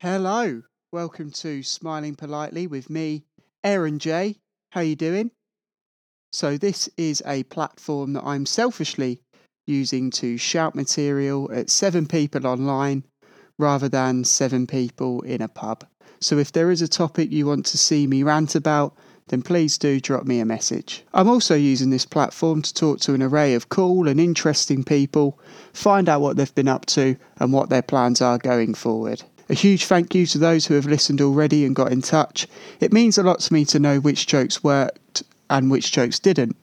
Hello, welcome to Smiling Politely with me, Aaron J. How you doing? So this is a platform that I'm selfishly using to shout material at seven people online rather than seven people in a pub. So if there is a topic you want to see me rant about, then please do drop me a message. I'm also using this platform to talk to an array of cool and interesting people, find out what they've been up to and what their plans are going forward. A huge thank you to those who have listened already and got in touch. It means a lot to me to know which jokes worked and which jokes didn't.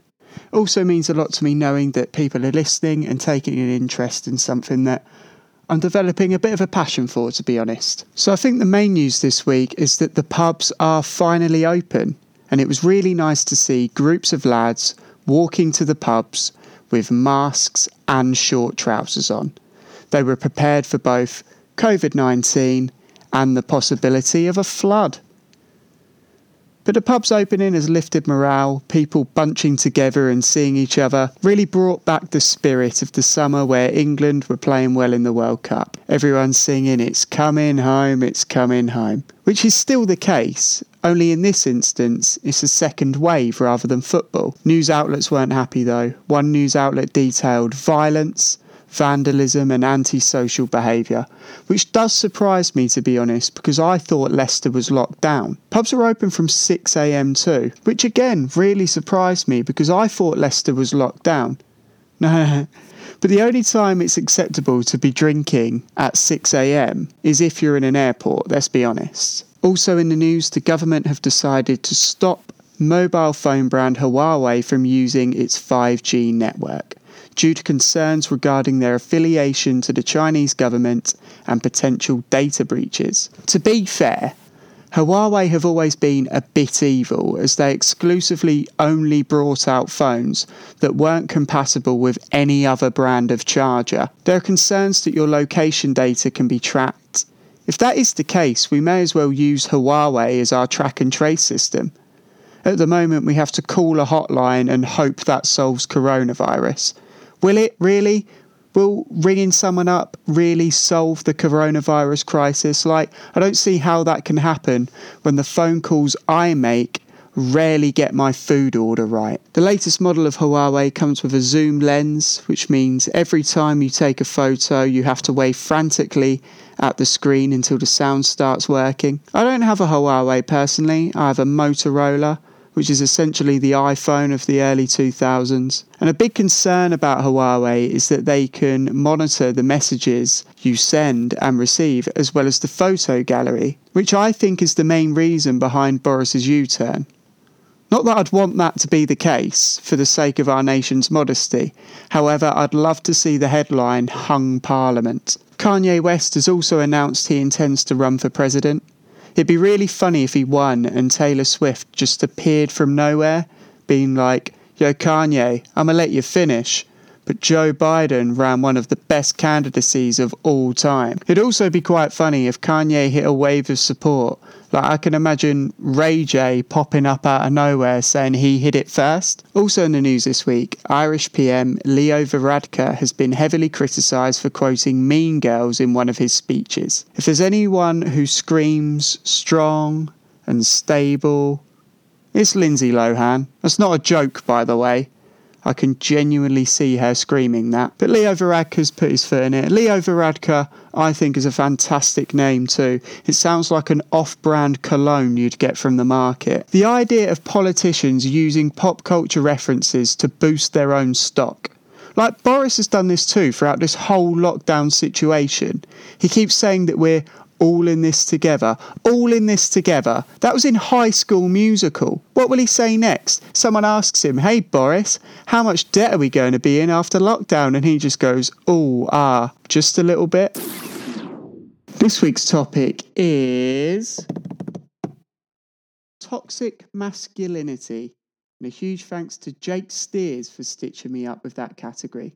Also means a lot to me knowing that people are listening and taking an interest in something that I'm developing a bit of a passion for, to be honest. So I think the main news this week is that the pubs are finally open, and it was really nice to see groups of lads walking to the pubs with masks and short trousers on. They were prepared for both COVID 19 and the possibility of a flood. But the pub's opening has lifted morale, people bunching together and seeing each other really brought back the spirit of the summer where England were playing well in the World Cup. Everyone singing, It's coming home, it's coming home, which is still the case. Only in this instance, it's a second wave rather than football. News outlets weren't happy though. One news outlet detailed violence, vandalism, and antisocial behaviour, which does surprise me to be honest, because I thought Leicester was locked down. Pubs are open from 6am too, which again really surprised me because I thought Leicester was locked down. But the only time it's acceptable to be drinking at 6am is if you're in an airport, let's be honest. Also in the news, the government have decided to stop mobile phone brand Huawei from using its 5G network due to concerns regarding their affiliation to the Chinese government and potential data breaches. To be fair, Huawei have always been a bit evil as they exclusively only brought out phones that weren't compatible with any other brand of charger. There are concerns that your location data can be tracked. If that is the case, we may as well use Huawei as our track and trace system. At the moment, we have to call a hotline and hope that solves coronavirus. Will it really? Will ringing someone up really solve the coronavirus crisis? Like, I don't see how that can happen when the phone calls I make rarely get my food order right. The latest model of Huawei comes with a zoom lens, which means every time you take a photo, you have to wave frantically at the screen until the sound starts working. I don't have a Huawei personally, I have a Motorola which is essentially the iPhone of the early 2000s. And a big concern about Huawei is that they can monitor the messages you send and receive, as well as the photo gallery, which I think is the main reason behind Boris's U turn. Not that I'd want that to be the case for the sake of our nation's modesty. However, I'd love to see the headline Hung Parliament. Kanye West has also announced he intends to run for president. It'd be really funny if he won and Taylor Swift just appeared from nowhere, being like, Yo, Kanye, I'ma let you finish. But Joe Biden ran one of the best candidacies of all time. It'd also be quite funny if Kanye hit a wave of support like I can imagine Ray J popping up out of nowhere saying he hit it first. Also in the news this week, Irish PM Leo Varadkar has been heavily criticised for quoting Mean Girls in one of his speeches. If there's anyone who screams strong and stable, it's Lindsay Lohan. That's not a joke, by the way. I can genuinely see her screaming that. But Leo Varadkar's put his foot in it. Leo Varadkar, I think, is a fantastic name too. It sounds like an off brand cologne you'd get from the market. The idea of politicians using pop culture references to boost their own stock. Like Boris has done this too throughout this whole lockdown situation. He keeps saying that we're all in this together, all in this together. That was in High School Musical. What will he say next? Someone asks him, Hey Boris, how much debt are we going to be in after lockdown? And he just goes, Oh, ah, just a little bit. This week's topic is toxic masculinity. And a huge thanks to Jake Steers for stitching me up with that category.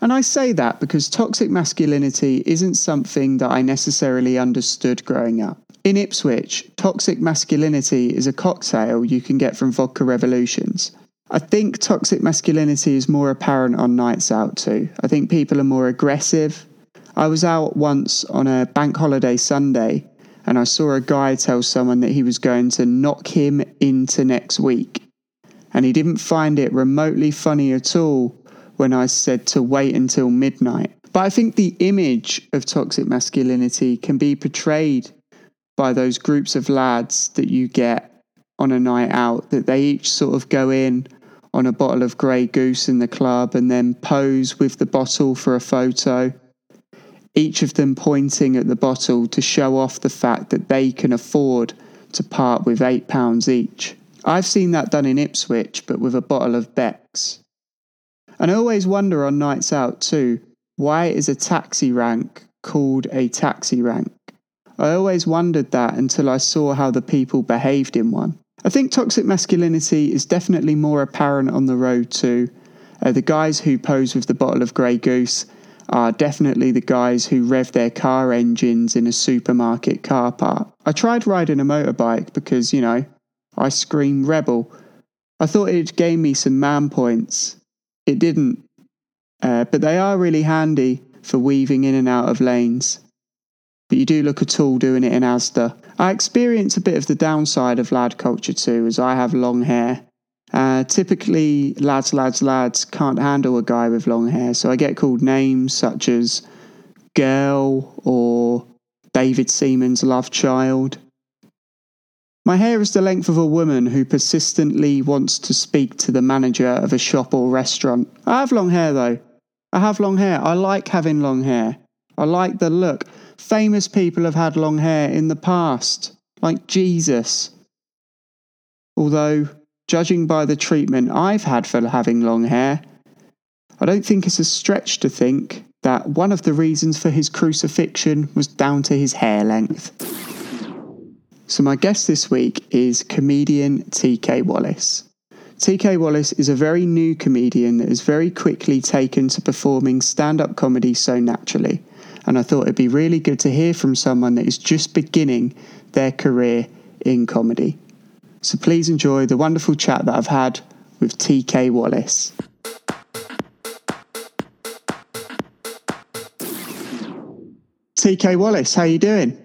And I say that because toxic masculinity isn't something that I necessarily understood growing up. In Ipswich, toxic masculinity is a cocktail you can get from Vodka Revolutions. I think toxic masculinity is more apparent on nights out too. I think people are more aggressive, I was out once on a bank holiday Sunday and I saw a guy tell someone that he was going to knock him into next week. And he didn't find it remotely funny at all when I said to wait until midnight. But I think the image of toxic masculinity can be portrayed by those groups of lads that you get on a night out, that they each sort of go in on a bottle of Grey Goose in the club and then pose with the bottle for a photo. Each of them pointing at the bottle to show off the fact that they can afford to part with £8 each. I've seen that done in Ipswich, but with a bottle of Beck's. And I always wonder on nights out too why is a taxi rank called a taxi rank? I always wondered that until I saw how the people behaved in one. I think toxic masculinity is definitely more apparent on the road too. Uh, the guys who pose with the bottle of Grey Goose are definitely the guys who rev their car engines in a supermarket car park. I tried riding a motorbike because, you know, I scream rebel. I thought it'd gain me some man points. It didn't. Uh, but they are really handy for weaving in and out of lanes. But you do look a tool doing it in Asda. I experience a bit of the downside of lad culture too, as I have long hair. Uh, typically, lads, lads, lads can't handle a guy with long hair, so I get called names such as girl or David Seaman's love child. My hair is the length of a woman who persistently wants to speak to the manager of a shop or restaurant. I have long hair though. I have long hair. I like having long hair. I like the look. Famous people have had long hair in the past, like Jesus. Although, judging by the treatment I've had for having long hair, I don't think it's a stretch to think that one of the reasons for his crucifixion was down to his hair length. So, my guest this week is comedian TK Wallace. TK Wallace is a very new comedian that has very quickly taken to performing stand up comedy so naturally. And I thought it'd be really good to hear from someone that is just beginning their career in comedy. So please enjoy the wonderful chat that I've had with TK Wallace. TK Wallace, how are you doing?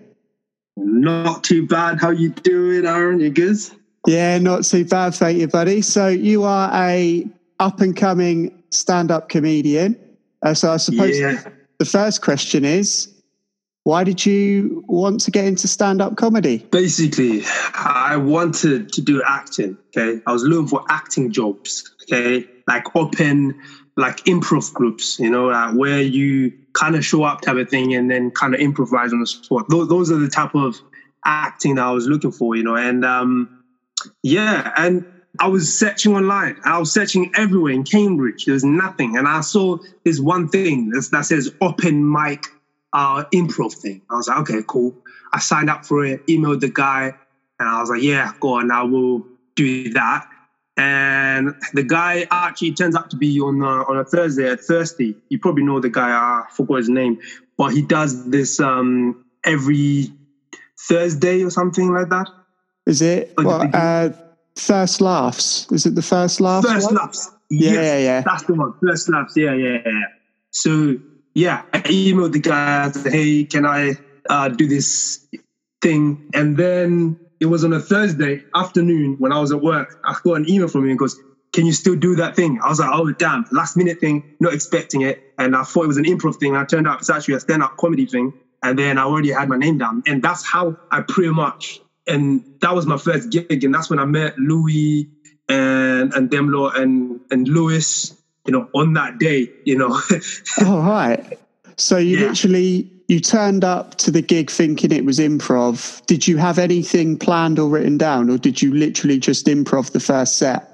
Not too bad. How you doing, Aaron? You good? Yeah, not too bad, thank you, buddy. So you are a up and coming stand up comedian. Uh, so I suppose yeah. the first question is, why did you want to get into stand up comedy? Basically, I wanted to do acting. Okay, I was looking for acting jobs. Okay, like open like improv groups, you know, uh, where you kind of show up type of thing and then kind of improvise on the spot. Those, those are the type of acting that I was looking for, you know, and um, yeah, and I was searching online. I was searching everywhere in Cambridge. There's nothing, and I saw this one thing that says open mic uh, improv thing. I was like, okay, cool. I signed up for it, emailed the guy, and I was like, yeah, go on, I will do that. And the guy actually turns out to be on a, on a Thursday at Thursday. You probably know the guy. I forgot his name, but he does this um, every Thursday or something like that. Is it what, uh, first laughs? Is it the first laughs? First one? laughs. Yeah, yes, yeah, yeah. That's the one. First laughs. Yeah, yeah, yeah. So yeah, I emailed the guy. I said, "Hey, can I uh, do this thing?" And then it was on a Thursday afternoon when I was at work. I got an email from him and goes, Can you still do that thing? I was like, Oh, damn, last minute thing, not expecting it. And I thought it was an improv thing. I turned out it's actually a stand up comedy thing. And then I already had my name down. And that's how I pretty much, and that was my first gig. And that's when I met Louis and, and Demlo and, and Lewis, you know, on that day, you know. All right. So you yeah. literally you turned up to the gig thinking it was improv. Did you have anything planned or written down, or did you literally just improv the first set?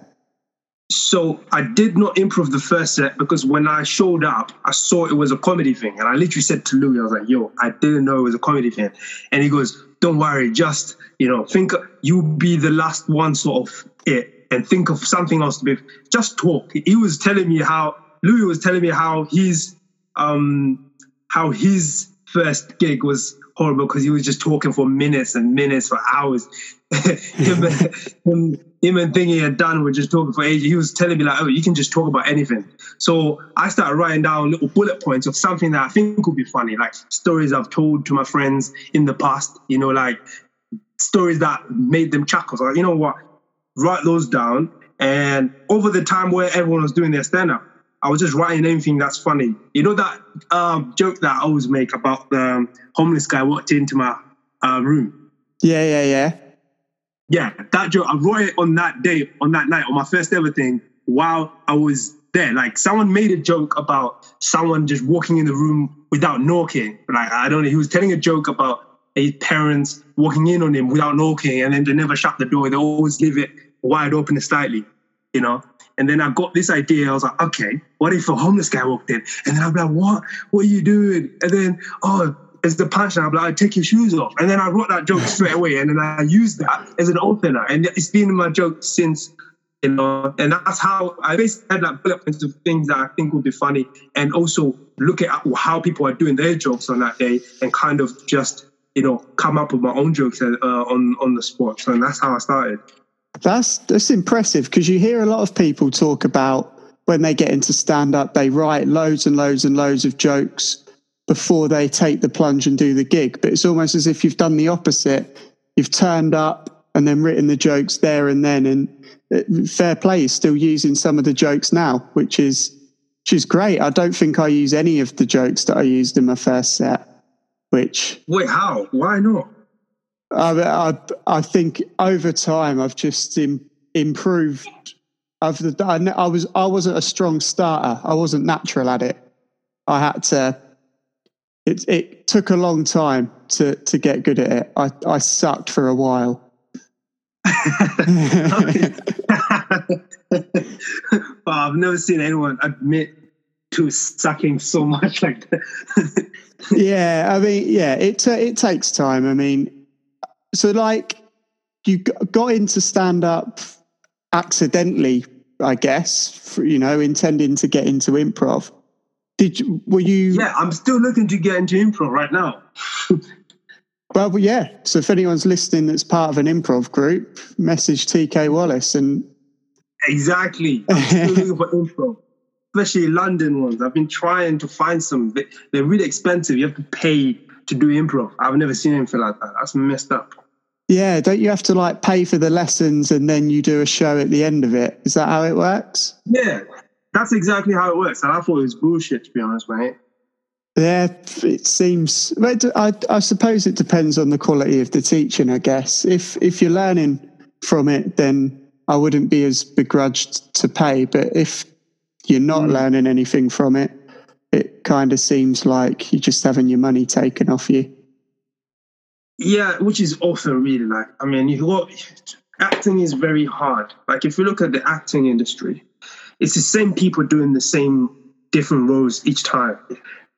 So I did not improv the first set because when I showed up, I saw it was a comedy thing. And I literally said to Louis, I was like, yo, I didn't know it was a comedy thing. And he goes, don't worry, just, you know, think you be the last one sort of it and think of something else to be, just talk. He was telling me how, Louis was telling me how he's, um, how his first gig was horrible because he was just talking for minutes and minutes for hours. him, him, him and thing he had done were just talking for ages. He was telling me like, "Oh, you can just talk about anything." So I started writing down little bullet points of something that I think would be funny, like stories I've told to my friends in the past. You know, like stories that made them chuckle. So, like, you know what? Write those down. And over the time where everyone was doing their stand up, I was just writing anything that's funny. You know that um, joke that I always make about the um, homeless guy walked into my uh, room. Yeah, yeah, yeah. Yeah, that joke. I wrote it on that day, on that night, on my first ever thing, while I was there. Like someone made a joke about someone just walking in the room without knocking. Like I don't know, he was telling a joke about his parents walking in on him without knocking, and then they never shut the door. They always leave it wide open slightly, you know. And then I got this idea. I was like, okay, what if a homeless guy walked in? And then I'm like, what? What are you doing? And then, oh, it's the punchline. I'm like, I take your shoes off. And then I wrote that joke straight away. And then I used that as an opener. And it's been my joke since, you know, and that's how I basically had like bullet points of things that I think would be funny. And also look at how people are doing their jokes on that day and kind of just, you know, come up with my own jokes uh, on, on the spot. So that's how I started. That's that's impressive because you hear a lot of people talk about when they get into stand up, they write loads and loads and loads of jokes before they take the plunge and do the gig. But it's almost as if you've done the opposite. You've turned up and then written the jokes there and then. And uh, fair play is still using some of the jokes now, which is which is great. I don't think I use any of the jokes that I used in my first set. Which wait, how? Why not? I, I, I think over time I've just Im, improved. I've, I, I was I wasn't a strong starter. I wasn't natural at it. I had to. It it took a long time to to get good at it. I I sucked for a while. well, I've never seen anyone admit to sucking so much like that. yeah, I mean, yeah, it it takes time. I mean, so like you got into stand up accidentally, I guess, for, you know, intending to get into improv. Did you, were you? Yeah, I'm still looking to get into improv right now. well, yeah. So if anyone's listening that's part of an improv group, message TK Wallace and. Exactly. I'm still looking for improv, especially London ones. I've been trying to find some. They're really expensive. You have to pay to do improv. I've never seen anything like that. That's messed up. Yeah, don't you have to like pay for the lessons and then you do a show at the end of it? Is that how it works? Yeah, that's exactly how it works. And I thought it was bullshit, to be honest, mate. Yeah, it seems. I, I suppose it depends on the quality of the teaching. I guess if if you're learning from it, then I wouldn't be as begrudged to pay. But if you're not mm. learning anything from it, it kind of seems like you're just having your money taken off you. Yeah, which is also really like, I mean, you got acting is very hard. Like if you look at the acting industry, it's the same people doing the same different roles each time.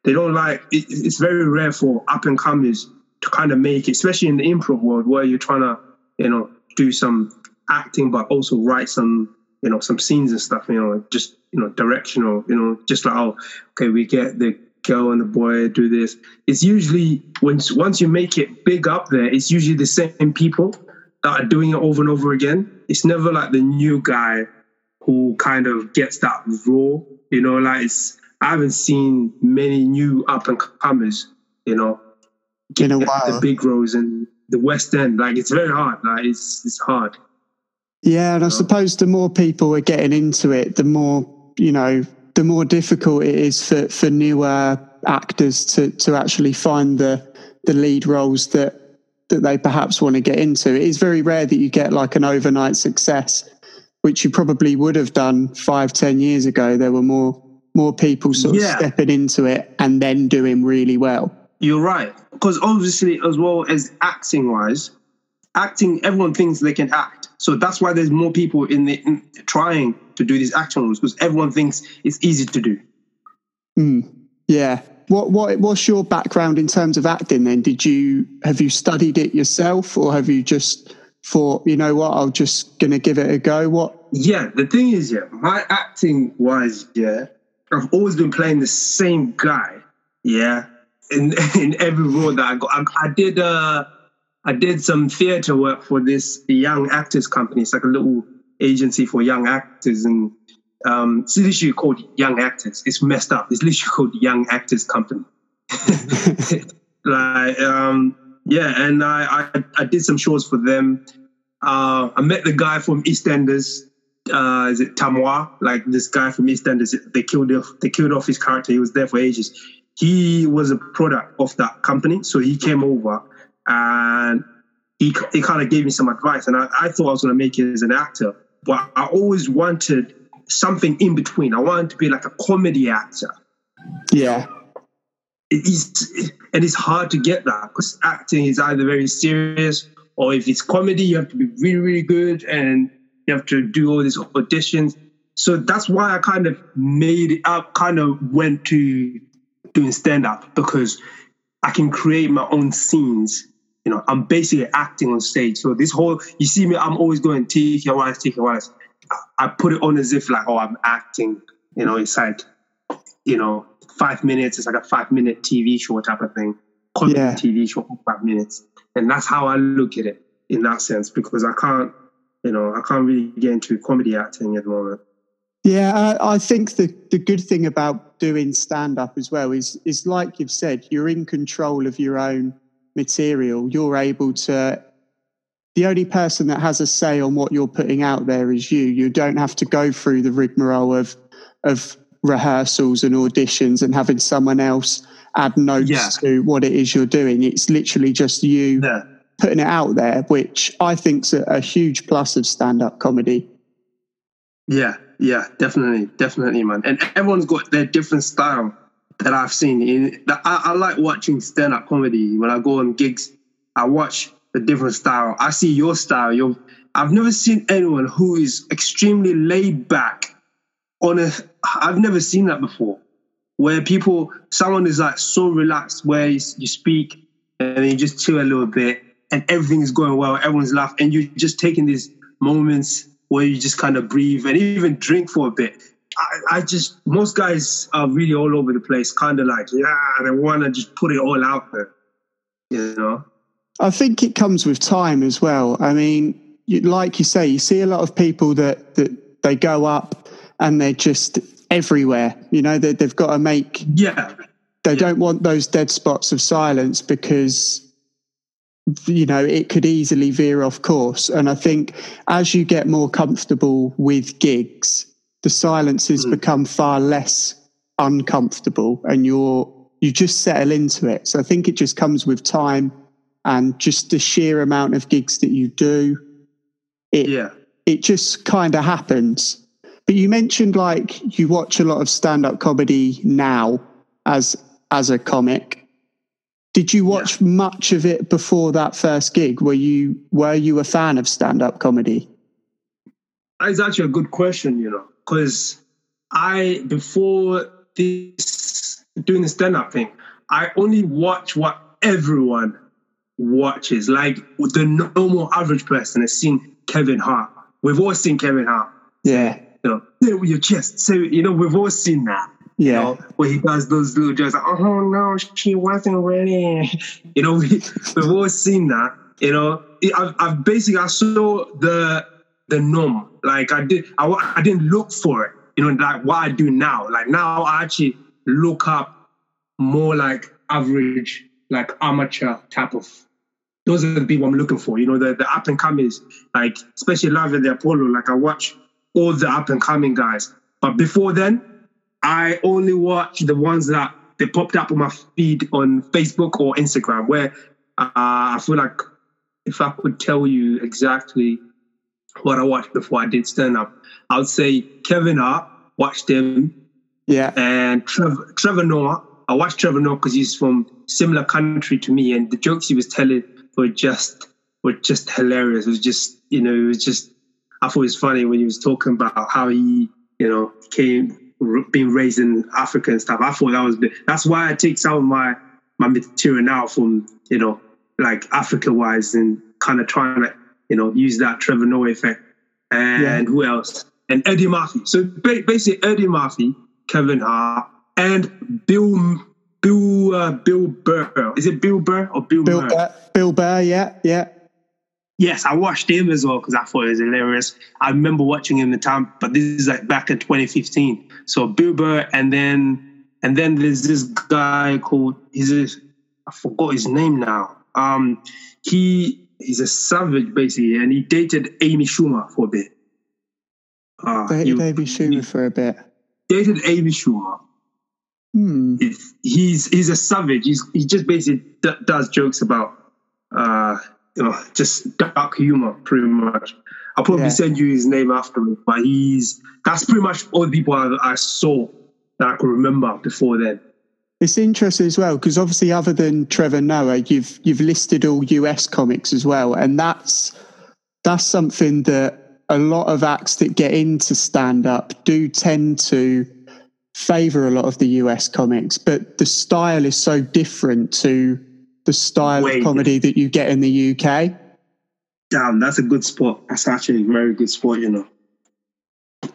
They don't like it, it's very rare for up and comers to kind of make it, especially in the improv world where you're trying to, you know, do some acting but also write some, you know, some scenes and stuff, you know, just you know, directional, you know, just like oh, okay, we get the girl and the boy do this. It's usually once once you make it big up there, it's usually the same people that are doing it over and over again. It's never like the new guy who kind of gets that raw, you know, like it's I haven't seen many new up and comers, you know, in a while. The big roles in the West End. Like it's very hard. Like it's it's hard. Yeah, and I suppose the more people are getting into it, the more, you know, the more difficult it is for, for newer actors to, to actually find the, the lead roles that, that they perhaps want to get into. It is very rare that you get like an overnight success, which you probably would have done five, ten years ago. There were more more people sort of yeah. stepping into it and then doing really well. You're right. Because obviously, as well as acting wise, acting, everyone thinks they can act. So that's why there's more people in the in, trying to do these action roles because everyone thinks it's easy to do. Mm, yeah. What what what's your background in terms of acting? Then did you have you studied it yourself, or have you just thought, you know what, I'm just gonna give it a go? What? Yeah, the thing is, yeah, my acting wise, yeah, I've always been playing the same guy, yeah, in in every role that I got. I, I did uh I did some theater work for this young actors company. It's like a little agency for young actors, and um, it's literally called Young Actors. It's messed up. It's literally called Young Actors Company. like um, yeah, and I, I I did some shows for them. Uh, I met the guy from EastEnders. Uh, is it Tamois? Like this guy from EastEnders. They killed off. They killed off his character. He was there for ages. He was a product of that company, so he came over and he he kind of gave me some advice. And I, I thought I was going to make it as an actor, but I always wanted something in between. I wanted to be like a comedy actor. Yeah. It is, and it's hard to get that because acting is either very serious or if it's comedy, you have to be really, really good and you have to do all these auditions. So that's why I kind of made it up, kind of went to doing stand up because I can create my own scenes. You know, I'm basically acting on stage. So this whole, you see me, I'm always going, take your wife, take your wife. I put it on as if like, oh, I'm acting. You know, it's like, you know, five minutes. It's like a five minute TV show type of thing. Comedy Yeah. TV show for five minutes. And that's how I look at it in that sense because I can't, you know, I can't really get into comedy acting at the moment. Yeah, I, I think the, the good thing about doing stand up as well is is like you've said, you're in control of your own material. You're able to the only person that has a say on what you're putting out there is you. You don't have to go through the rigmarole of of rehearsals and auditions and having someone else add notes Yeah. to what it is you're doing. It's literally just you Yeah. putting it out there, which I think's a, a huge plus of stand up comedy. Yeah, yeah, definitely, definitely, man. And everyone's got their different style that I've seen. In I, I like watching stand-up comedy when I go on gigs. I watch a different style. I see your style. Your, I've never seen anyone who is extremely laid back. On a, I've never seen that before. Where people, someone is like so relaxed, where you speak and then you just chill a little bit, and everything is going well. Everyone's laughing, and you're just taking these moments where you just kind of breathe and even drink for a bit. I, I just most guys are really all over the place, kind of like yeah, they want to just put it all out there, you know. I think it comes with time as well. I mean, you, like you say, you see a lot of people that that they go up and they're just everywhere. You know, they, they've got to make. Yeah, They Yeah. don't want those dead spots of silence because you know it could easily veer off course. And I think as you get more comfortable with gigs, the silences Mm. become far less uncomfortable, and you're you just settle into it. So I think it just comes with time and just the sheer amount of gigs that you do. It yeah, it just kind of happens. But you mentioned like you watch a lot of stand up comedy now as as a comic. Did you watch much of it before that first gig? Were you were you a fan of stand up comedy? it's actually a good question, you know, because I before this doing the stand-up thing, I only watch what everyone watches. Like the normal average person has seen Kevin Hart. We've all seen Kevin Hart. Yeah. You know, say it with your chest. Say it, you know, we've all seen that. You Yeah. know, where he does those little jokes like, oh no, she wasn't ready. You know, we, we've all seen that. You know, I've, I've basically, I saw the the norm. Like I did, I, I didn't look for it. You know, like what I do now. Like now I actually look up more like average, like amateur type of. Those are the people I'm looking for. You know, the, the up and comers, like especially live at the Apollo. Like I watch all the up and coming guys. But before then, I only watch the ones that they popped up on my feed on Facebook or Instagram, where uh, I feel like if I could tell you exactly what I watched before I did stand up, I would say Kevin Hart, watched him, Yeah. and Trevor, Trevor Noah. I watched Trevor Noah because he's from similar country to me, and the jokes he was telling were just were just hilarious. It was just you know, it was just I thought it was funny when he was talking about how he you know came being raised in Africa and stuff. I thought that was that's why I take some of my my material now from you know like Africa wise and kind of trying to you know use that Trevor Noah effect. And Yeah. who else? And Eddie Murphy. So basically, Eddie Murphy, Kevin Hart, and Bill Bill Bill uh, Bill Burr. Is it Bill Burr or Bill, Bill Burr? Burr, Bill Burr, yeah, yeah. Yes, I watched him as well because I thought it was hilarious. I remember watching him the time, but this is like back in 2015. So Bill Burr, and then and then there's this guy called he's a I forgot his name now. Um, he he's a savage basically, and he dated Amy Schumer for a bit. Uh, Dated Amy Schumer for a bit. dated Amy Schumer. Hmm. He's he's, a savage. He's he just basically d- does jokes about uh you know just dark humor pretty much. I'll probably Yeah. send you his name afterwards, but he's that's pretty much all the people I, I saw that I could remember before then. It's interesting as well because obviously, other than Trevor Noah, you've you've listed all US comics as well, and that's that's something that a lot of acts that get into stand up do tend to favor a lot of the US comics, but the style is so different to the style Way of comedy that you get in the UK. Damn, that's a good spot. That's actually a very good spot, you know.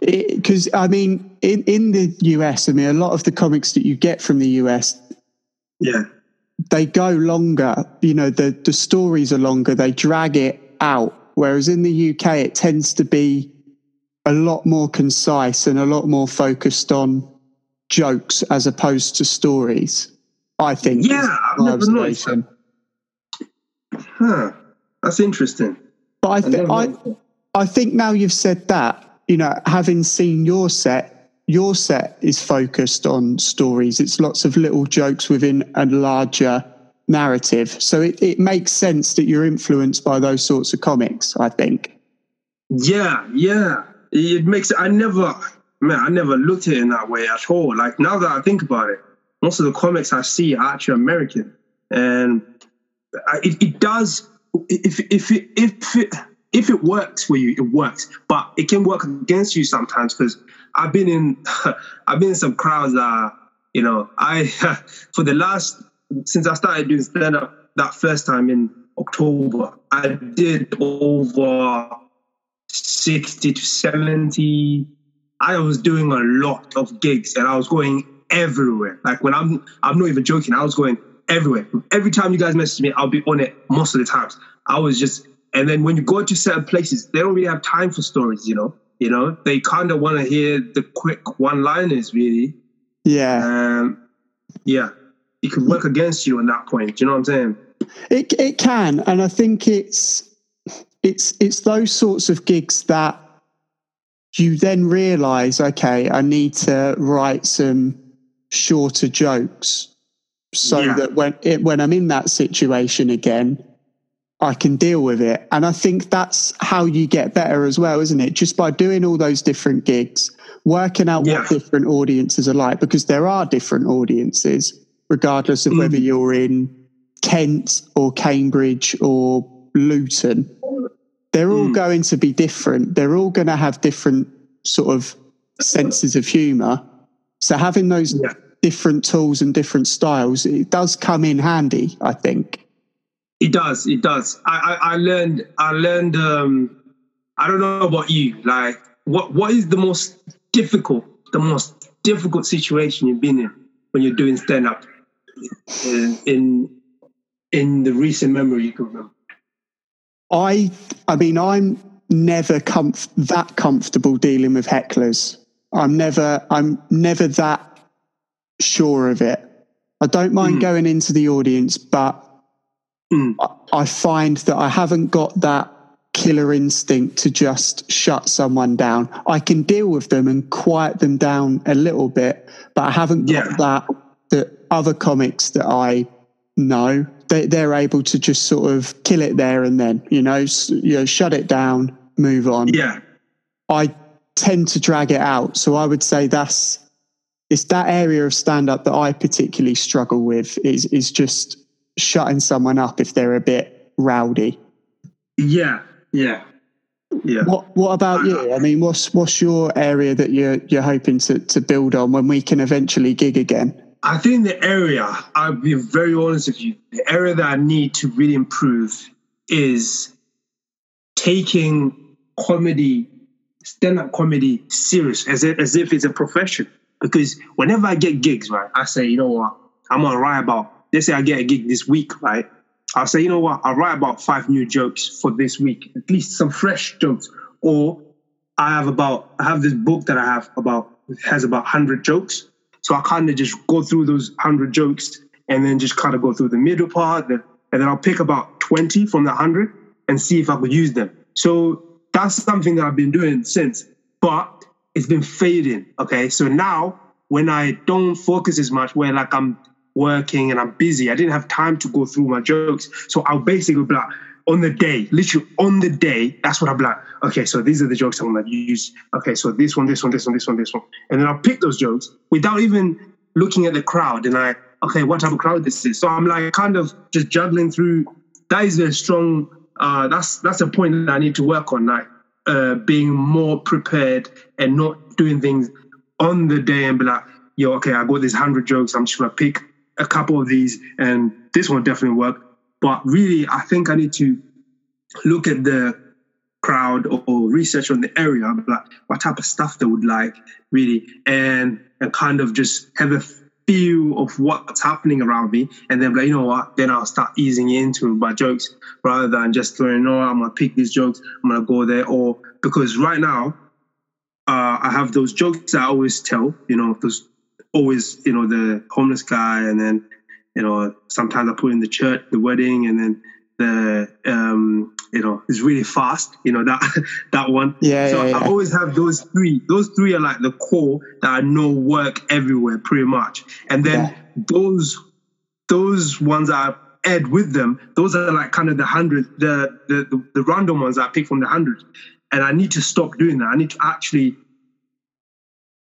Because I mean, in in the US, I mean, a lot of the comics that you get from the US, Yeah. they go longer. You know, the the stories are longer. They drag it out. Whereas in the UK, it tends to be a lot more concise and a lot more focused on jokes as opposed to stories. I think. Yeah, I've never noticed observation. Huh. That's interesting. But I, th- I. I think now you've said that, you know, having seen your set, your set is focused on stories. It's lots of little jokes within a larger narrative. So it, it makes sense that you're influenced by those sorts of comics, I think. Yeah, yeah. It makes I never man, I never looked at it in that way at all. Like now that I think about it, most of the comics I see are actually American. And it, it does if if it if it if it works for you, it works. But it can work against you sometimes because I've been in I've been in some crowds that you know, I for the last since I started doing stand up that first time in October, I did over 60 to 70. I was doing a lot of gigs and I was going everywhere. Like when I'm I'm not even joking, I was going everywhere. Every time you guys message me, I'll be on it most of the times. I was just and then when you go to certain places, they don't really have time for stories, you know. You know, they kind of want to hear the quick one-liners, really. Yeah. Um, yeah, it could work against you on that point. Do you know what I'm saying? It it can, and I think it's it's it's those sorts of gigs that you then realise, okay, I need to write some shorter jokes so Yeah. that when it, when I'm in that situation again, I can deal with it. And I think that's how you get better as well, isn't it? Just by doing all those different gigs, working out Yeah. what different audiences are like, because there are different audiences, regardless of Mm. whether you're in Kent or Cambridge or Luton. They're all Mm. going to be different. They're all going to have different sort of senses of humour. So having those Yeah. different tools and different styles, it does come in handy, I think. It does. It does. I, I, I learned. I learned. Um, I don't know about you. Like, what what is the most difficult, the most difficult situation you've been in when you're doing stand up in, in in the recent memory you can remember? I I mean I'm never comf- that comfortable dealing with hecklers. I'm never I'm never that sure of it. I don't mind Mm. going into the audience, but Mm. I, I find that I haven't got that killer instinct to just shut someone down. I can deal with them and quiet them down a little bit, but I haven't got Yeah. that that other comics that I know they, they're able to just sort of kill it there and then, you know, you know, shut it down, move on. Yeah. I tend to drag it out. So I would say that's it's that area of stand up that I particularly struggle with is is just shutting someone up if they're a bit rowdy. Yeah. Yeah. Yeah. What what about you? I mean, what's what's your area that you're you're hoping to to build on when we can eventually gig again? I think the area, I'll be very honest with you, the area that I need to really improve is taking comedy, stand up comedy serious as if, as if it's a profession. Because whenever I get gigs, right, I say, you know what, I'm gonna write about. Let's say I get a gig this week, right? I'll say, you know what? I'll write about five new jokes for this week, at least some fresh jokes. Or I have about I have this book that I have about has about hundred jokes. So I kind of just go through those hundred jokes and then just kind of go through the middle part, and then I'll pick about twenty from the hundred and see if I could use them. So that's something that I've been doing since, but it's been fading. Okay, so now when I don't focus as much, where like I'm working and I'm busy, I didn't have time to go through my jokes. So I'll basically be like, on the day, literally on the day, that's what I'm like, okay, so these are the jokes I'm gonna use. Okay, so this one, this one, this one, this one, this one. And then I'll pick those jokes without even looking at the crowd and I, okay, what type of crowd this is. So I'm like kind of just juggling through. That is a strong, uh, that's that's a point that I need to work on, like uh, being more prepared and not doing things on the day and be like, yo, okay, I got these hundred jokes. I'm just gonna pick a couple of these, and this one definitely work. But really, I think I need to look at the crowd or, or research on the area, like what type of stuff they would like, really, and and kind of just have a feel of what's happening around me, and then like, you know what, then I'll start easing into my jokes rather than just throwing, no, I'm gonna pick these jokes, I'm gonna go there, or because right now, uh, I have those jokes I always tell, you know, those always, you know, the homeless guy, and then, you know, sometimes I put in the church, the wedding, and then the, um, you know, it's really fast, you know, that that one. Yeah. So yeah, yeah. I always have those three. Those three are like the core that I know work everywhere, pretty much. And then Yeah. those those ones I add with them, those are like kind of the hundred, the the the, the random ones I pick from the hundred. And I need to stop doing that. I need to actually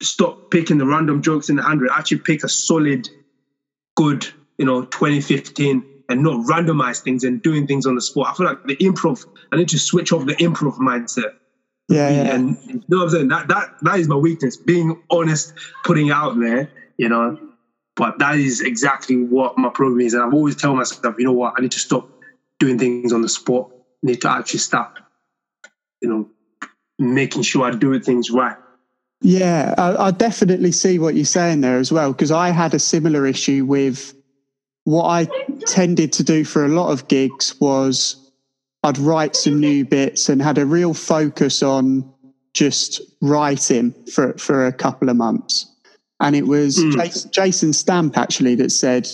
stop picking the random jokes in the hundred. Actually pick a solid, good, you know, 2015 and not randomize things and doing things on the spot. I feel like the improv, I need to switch off the improv mindset. yeah, yeah. And you know what I'm saying? That that that is my weakness. Being honest, putting it out there, you know. But that is exactly what my problem is. And I've always tell myself, you know what, I need to stop doing things on the spot. I need to actually start, you know, making sure I do things right. Yeah, I, I definitely see what you're saying there as well because I had a similar issue with what I tended to do for a lot of gigs was I'd write some new bits and had a real focus on just writing for for a couple of months. And it was Mm. Jason, Jason Stamp actually that said,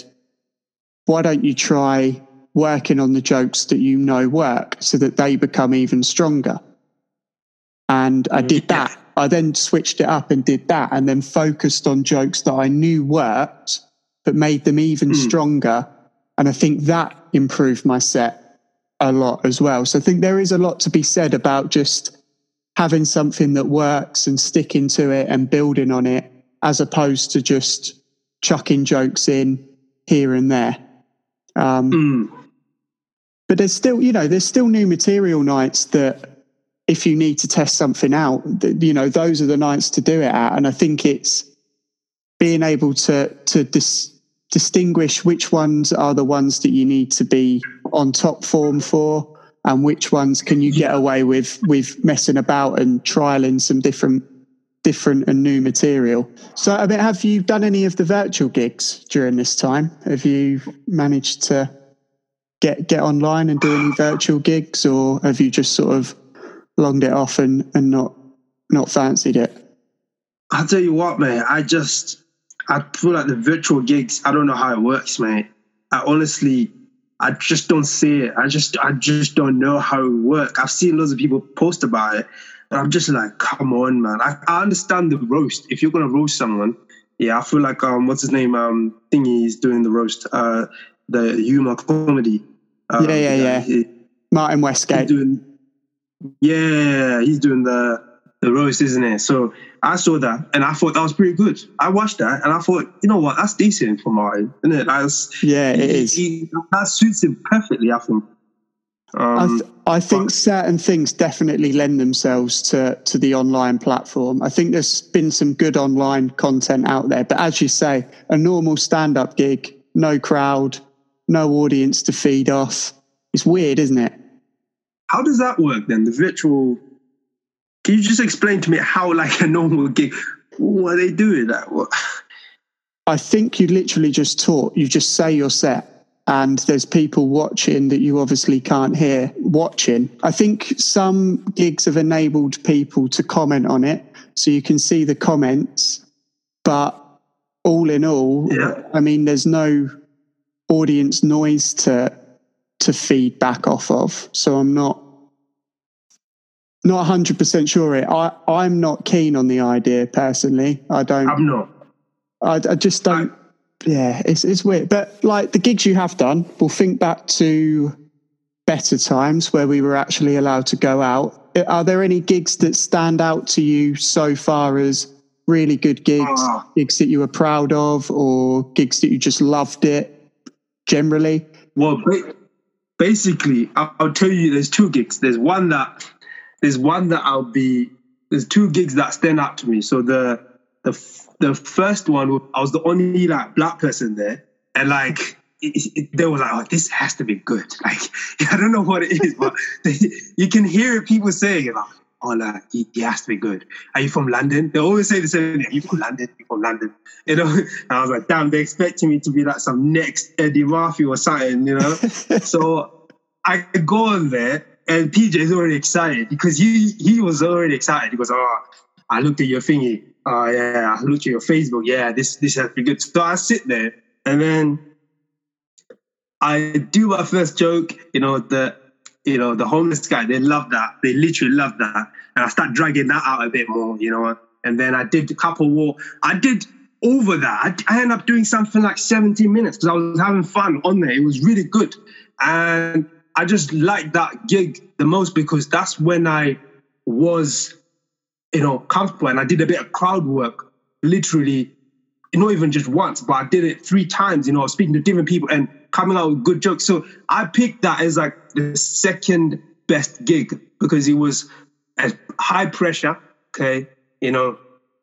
"Why don't you try working on the jokes that you know work so that they become even stronger?" And I did Yeah. that. I then switched it up and did that, and then focused on jokes that I knew worked, but made them even Mm. stronger. And I think that improved my set a lot as well. So I think there is a lot to be said about just having something that works and sticking to it and building on it, as opposed to just chucking jokes in here and there. Um, Mm. but there's still you know there's still new material nights that if you need to test something out you know those are the nights to do it at. And i think it's being able to to dis- distinguish which ones are the ones that you need to be on top form for and which ones can you get away with with messing about and trialing some different different and new material. So i mean have you done any of the virtual gigs during this time? Have you managed to get get online and do any virtual gigs, or have you just sort of longed it off and, and not not fancied it? I'll tell you what, man. I just I feel like the virtual gigs. I don't know how it works, man. I honestly, I just don't see it. I just I just don't know how it works. I've seen loads of people post about it, but I'm just like, come on, man. I, I understand the roast. If you're gonna roast someone, yeah, I feel like um, what's his name? Um, thingy is doing the roast. Uh, the humor comedy. Um, Yeah, yeah, yeah. he- Martin Westgate. doing yeah he's doing the the roast isn't it so i saw that and i thought that was pretty good i watched that and i thought you know what that's decent for martin isn't it that's Yeah, it he- is. he- that suits him perfectly i think I, um, th- I think certain things definitely lend themselves to to the online platform. I think there's been some good online content out there, but as you say, a normal stand up gig, no crowd, no audience to feed off. It's weird, isn't it? How does that work then the virtual can you just explain to me how like a normal gig what are they doing that what I think you literally just talk. You just say your set, and there's people watching that you obviously can't hear watching. I think some gigs have enabled people to comment on it, so you can see the comments. But all in all, Yeah. I mean, there's no audience noise to to feed back off of. So I'm not not 100% sure it. I, I'm not keen on the idea personally. I don't. I'm not. I, I just don't. yeah, it's it's weird. But like the gigs you have done, we'll think back to better times where we were actually allowed to go out. Are there any gigs that stand out to you so far as really good gigs, Ah. gigs that you were proud of, or gigs that you just loved it generally? Well, basically, I'll tell you. There's two gigs. There's one that there's one that I'll be. There's two gigs that stand out to me. So the the f- the first one, I was the only like black person there, and like it, it, they was like, "Oh, this has to be good." Like I don't know what it is, but you can hear people saying it. Like, oh, like it, it has to be good. Are you from London? They always say the same thing. Are you from London? you from London? You know. And I was like, damn, they're expecting me to be like some next Eddie Murphy or something, you know. so I go on there, and PJ is already excited because he he was already excited. He goes, "Oh, I looked at your thingy. Oh yeah, I looked at your Facebook. Yeah, this this has to be good." So I sit there, and then I do my first joke. You know the you know the homeless guy. They love that. They literally love that, and I start dragging that out a bit more. You know, and then I did a couple more. I did over that. I, I up doing something like 17 minutes because I was having fun on there. It was really good, and I just liked that gig the most because that's when I was, you know, comfortable and I did a bit of crowd work, literally, not even just once, but I did it three times, you know, speaking to different people and coming out with good jokes. So I picked that as like the second best gig because it was as high pressure. Okay. You know,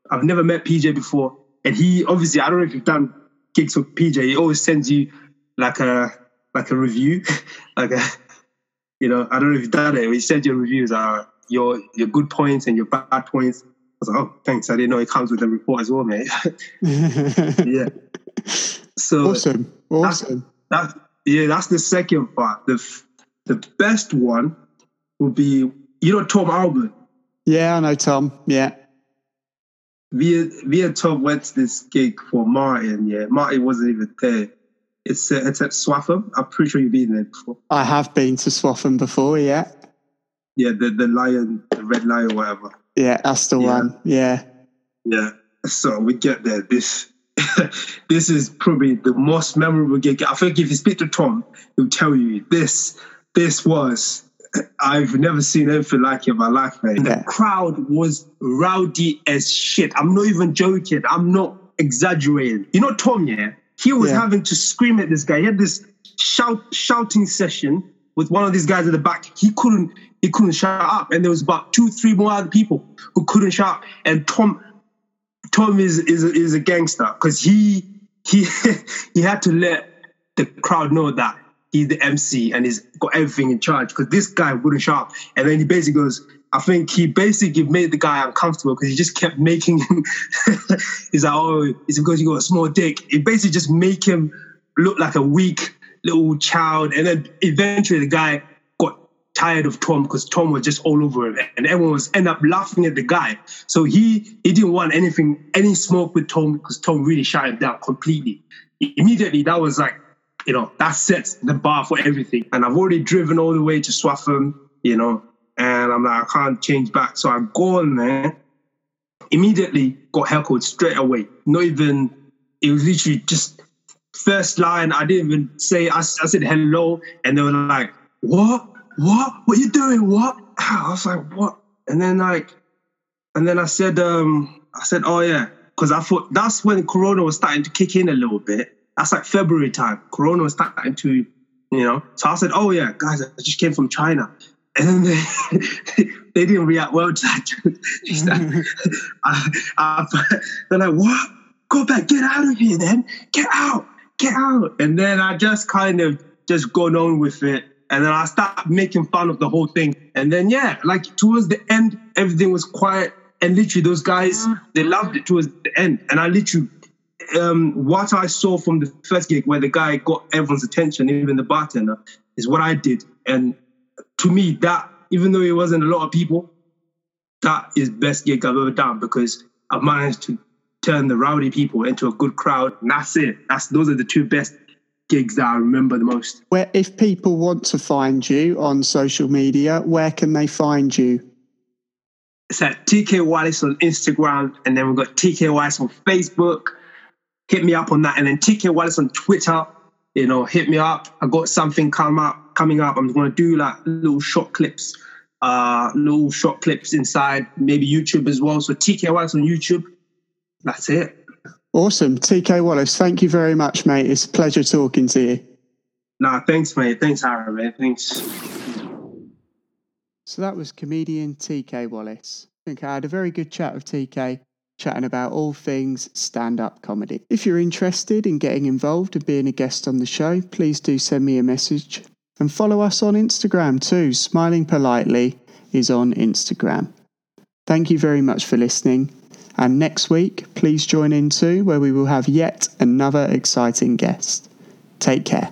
I've never met PJ before. And he obviously, I don't know if you've done gigs with PJ, he always sends you like a like a review, like a you know, I don't know if you've done it. We sends your reviews, are your your good points and your bad points. I was like, oh, thanks. I didn't know it comes with a report as well, mate. yeah. So awesome, awesome. that yeah, that's the second part. The the best one would be you know Tom Albert. Yeah, I know Tom. Yeah, Via via Tom went to this gig for Martin. Yeah, Martin wasn't even there. It's uh, it's at Swaffham. I'm pretty sure you've been there before. I have been to Swaffham before. Yeah, Yeah, the the lion, the red lion, whatever. yeah, that's the Yeah. one. Yeah, Yeah. So we get there. This this is probably the most memorable gig. I think if you speak to Tom, he'll tell you this this was I've never seen anything like it in my life, man. Yeah. The crowd was rowdy as shit. I'm not even joking. I'm not exaggerating. You know Tom, yeah? He was Yeah. having to scream at this guy. He had this shout shouting session with one of these guys at the back. He couldn't he couldn't shut up. And there was about two, three more other people who couldn't shut up. And Tom Tom is is a, is a gangster because he he he had to let the crowd know that he's the MC and he's got everything in charge because this guy wouldn't shut up. And then he basically goes, I think he basically made the guy uncomfortable because he just kept making him. he's like, oh, it's because you got a small dick. It basically just make him look like a weak little child. And then eventually the guy got tired of Tom because Tom was just all over him, and everyone was end up laughing at the guy. So he he didn't want anything any smoke with Tom because Tom really shut him down completely. Immediately, that was like you know that sets the bar for everything. And I've already driven all the way to Swaffham, you know, and I'm like I can't change back, so I go on there. Immediately got heckled straight away. Not even it was literally just first line. I didn't even say I, I said hello, and they were like, "What? What? What you doing? What?" I was like, "What?" And then like, and then I said, um, I said, "Oh yeah," because I thought that's when Corona was starting to kick in a little bit. That's like February time. Corona was starting to, you know. So I said, "Oh yeah, guys, I just came from China." And then they, they didn't react well to that. Like, I, I, they're like, "What? Go back! Get out of here! Then get out! Get out!" And then I just kind of just gone on with it, and then I start making fun of the whole thing. And then yeah, like towards the end, everything was quiet, and literally those guys they loved it towards the end, and I literally um, what I saw from the first gig, where the guy got everyone's attention, even the bartender, is what I did. And to me, that even though it wasn't a lot of people, that is best gig I've ever done because I've managed to turn the rowdy people into a good crowd. And that's it. That's those are the two best gigs that I remember the most. Where if people want to find you on social media, where can they find you? It's at TK Wallace on Instagram, and then we've got TK Wallace on Facebook. Hit me up on that, and then TK Wallace on Twitter. You know, hit me up. I got something come up coming up. I'm gonna do like little short clips, uh, little short clips inside, maybe YouTube as well. So TK Wallace on YouTube. That's it. Awesome. TK Wallace, thank you very much, mate. It's a pleasure talking to you. Nah, thanks, mate. Thanks, Harry, man. Thanks. So that was comedian TK Wallace. I think I had a very good chat with TK, chatting about all things stand up comedy. If you're interested in getting involved and being a guest on the show, please do send me a message and follow us on Instagram too. Smiling Politely is on Instagram. Thank you very much for listening. And next week, please join in too, where we will have yet another exciting guest. Take care.